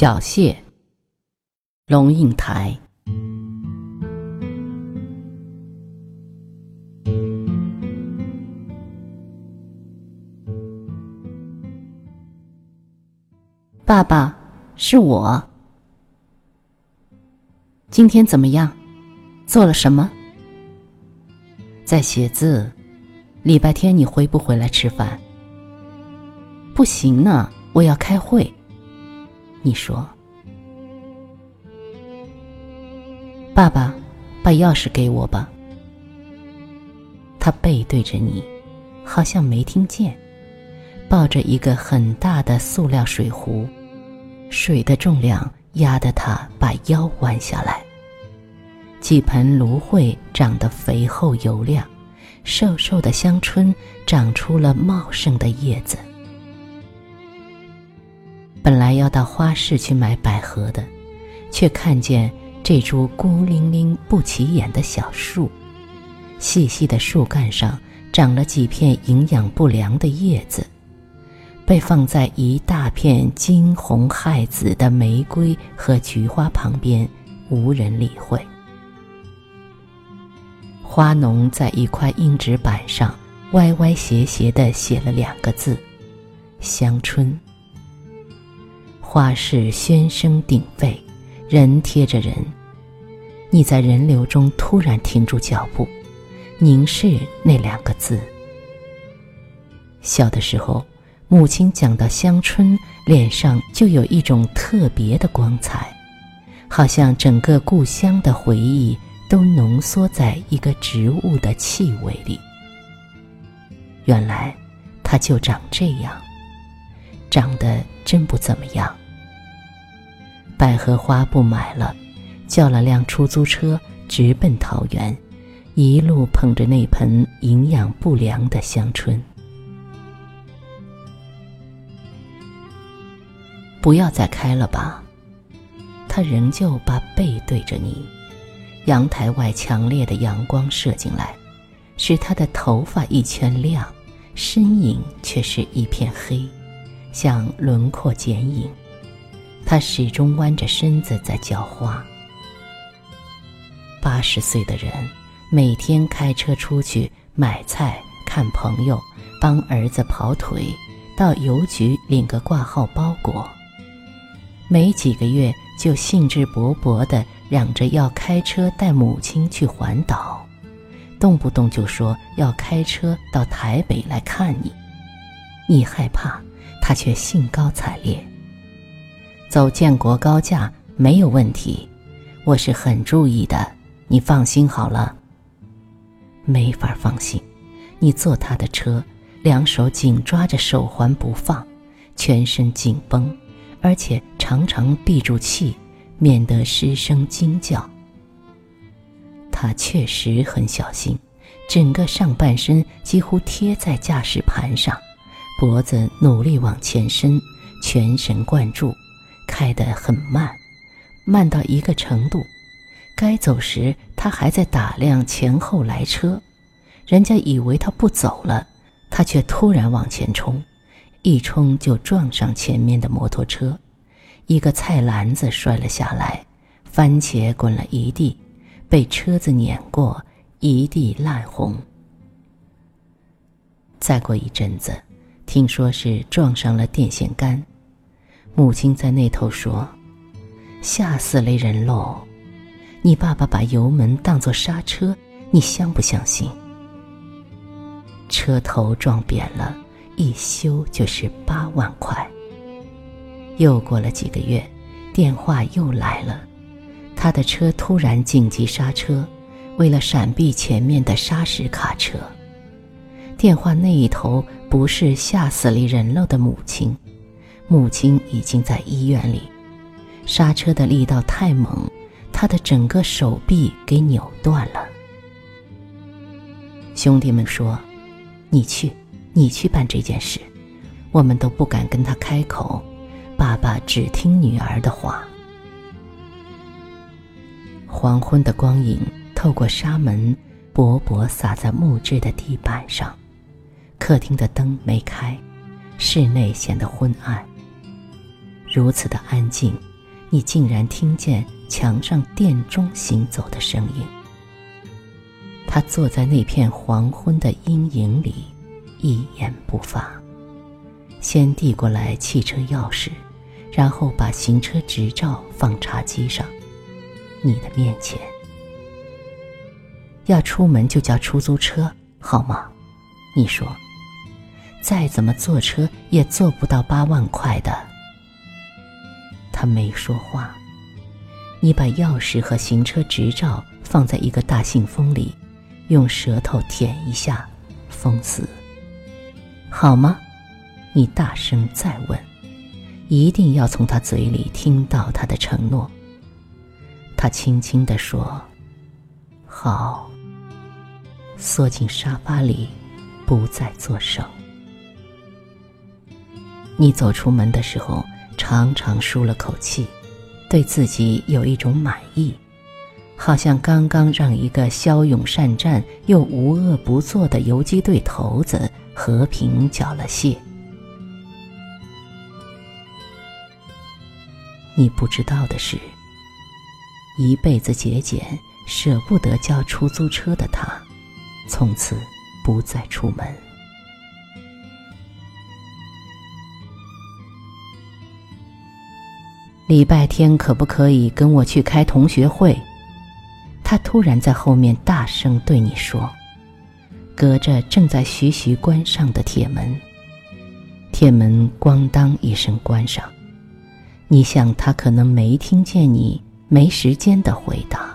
缴械，龙应台。爸爸，是我。今天怎么样？做了什么？在写字。礼拜天你回不回来吃饭？不行呢，我要开会。你说，爸爸，把钥匙给我吧。他背对着你，好像没听见，抱着一个很大的塑料水壶，水的重量压得他把腰弯下来。几盆芦荟长得肥厚油亮，瘦瘦的香椿长出了茂盛的叶子。本来要到花市去买百合的，却看见这株孤零零不起眼的小树，细细的树干上长了几片营养不良的叶子，被放在一大片金红亥紫的玫瑰和菊花旁边，无人理会。花农在一块硬纸板上歪歪斜斜地写了两个字：“香椿。”花市喧声鼎沸，人贴着人。你在人流中突然停住脚步，凝视那两个字。小的时候，母亲讲到香椿，脸上就有一种特别的光彩，好像整个故乡的回忆都浓缩在一个植物的气味里。原来，它就长这样，长得真不怎么样。百合花不买了，叫了辆出租车直奔桃园，一路捧着那盆营养不良的香椿。不要再开了吧，他仍旧把背对着你。阳台外强烈的阳光射进来，使他的头发一圈亮，身影却是一片黑，像轮廓剪影。他始终弯着身子在浇花。八十岁的人，每天开车出去买菜、看朋友、帮儿子跑腿，到邮局领个挂号包裹。没几个月，就兴致勃勃地嚷着要开车带母亲去环岛，动不动就说要开车到台北来看你。你害怕，他却兴高采烈。走建国高架没有问题，我是很注意的，你放心好了。没法放心，你坐他的车，两手紧抓着手环不放，全身紧绷，而且常常闭住气，免得失声惊叫。他确实很小心，整个上半身几乎贴在驾驶盘上，脖子努力往前伸，全神贯注。开得很慢，慢到一个程度，该走时他还在打量前后来车，人家以为他不走了，他却突然往前冲，一冲就撞上前面的摩托车，一个菜篮子摔了下来，番茄滚了一地，被车子碾过，一地烂红。再过一阵子，听说是撞上了电线杆。母亲在那头说：“吓死雷人喽！你爸爸把油门当作刹车，你相不相信？车头撞扁了，一修就是八万块。又过了几个月，电话又来了，他的车突然紧急刹车，为了闪避前面的砂石卡车。电话那一头不是吓死了人喽的母亲。”母亲已经在医院里，刹车的力道太猛，他的整个手臂给扭断了。兄弟们说：“你去，你去办这件事。”我们都不敢跟他开口，爸爸只听女儿的话。黄昏的光影透过纱门，薄薄洒在木质的地板上。客厅的灯没开，室内显得昏暗。如此的安静，你竟然听见墙上电钟行走的声音。他坐在那片黄昏的阴影里，一言不发。先递过来汽车钥匙，然后把行车执照放茶几上，你的面前。要出门就叫出租车，好吗？你说，再怎么坐车也坐不到八万块的。他没说话。你把钥匙和行车执照放在一个大信封里，用舌头舔一下，封死，好吗？你大声再问，一定要从他嘴里听到他的承诺。他轻轻地说：“好。”缩进沙发里，不再作声。你走出门的时候，长长舒了口气，对自己有一种满意，好像刚刚让一个骁勇善战又无恶不作的游击队头子和平缴了械。你不知道的是，一辈子节俭、舍不得叫出租车的他，从此不再出门。礼拜天可不可以跟我去开同学会？他突然在后面大声对你说，隔着正在徐徐关上的铁门，铁门咣当一声关上。你想，他可能没听见你没时间的回答。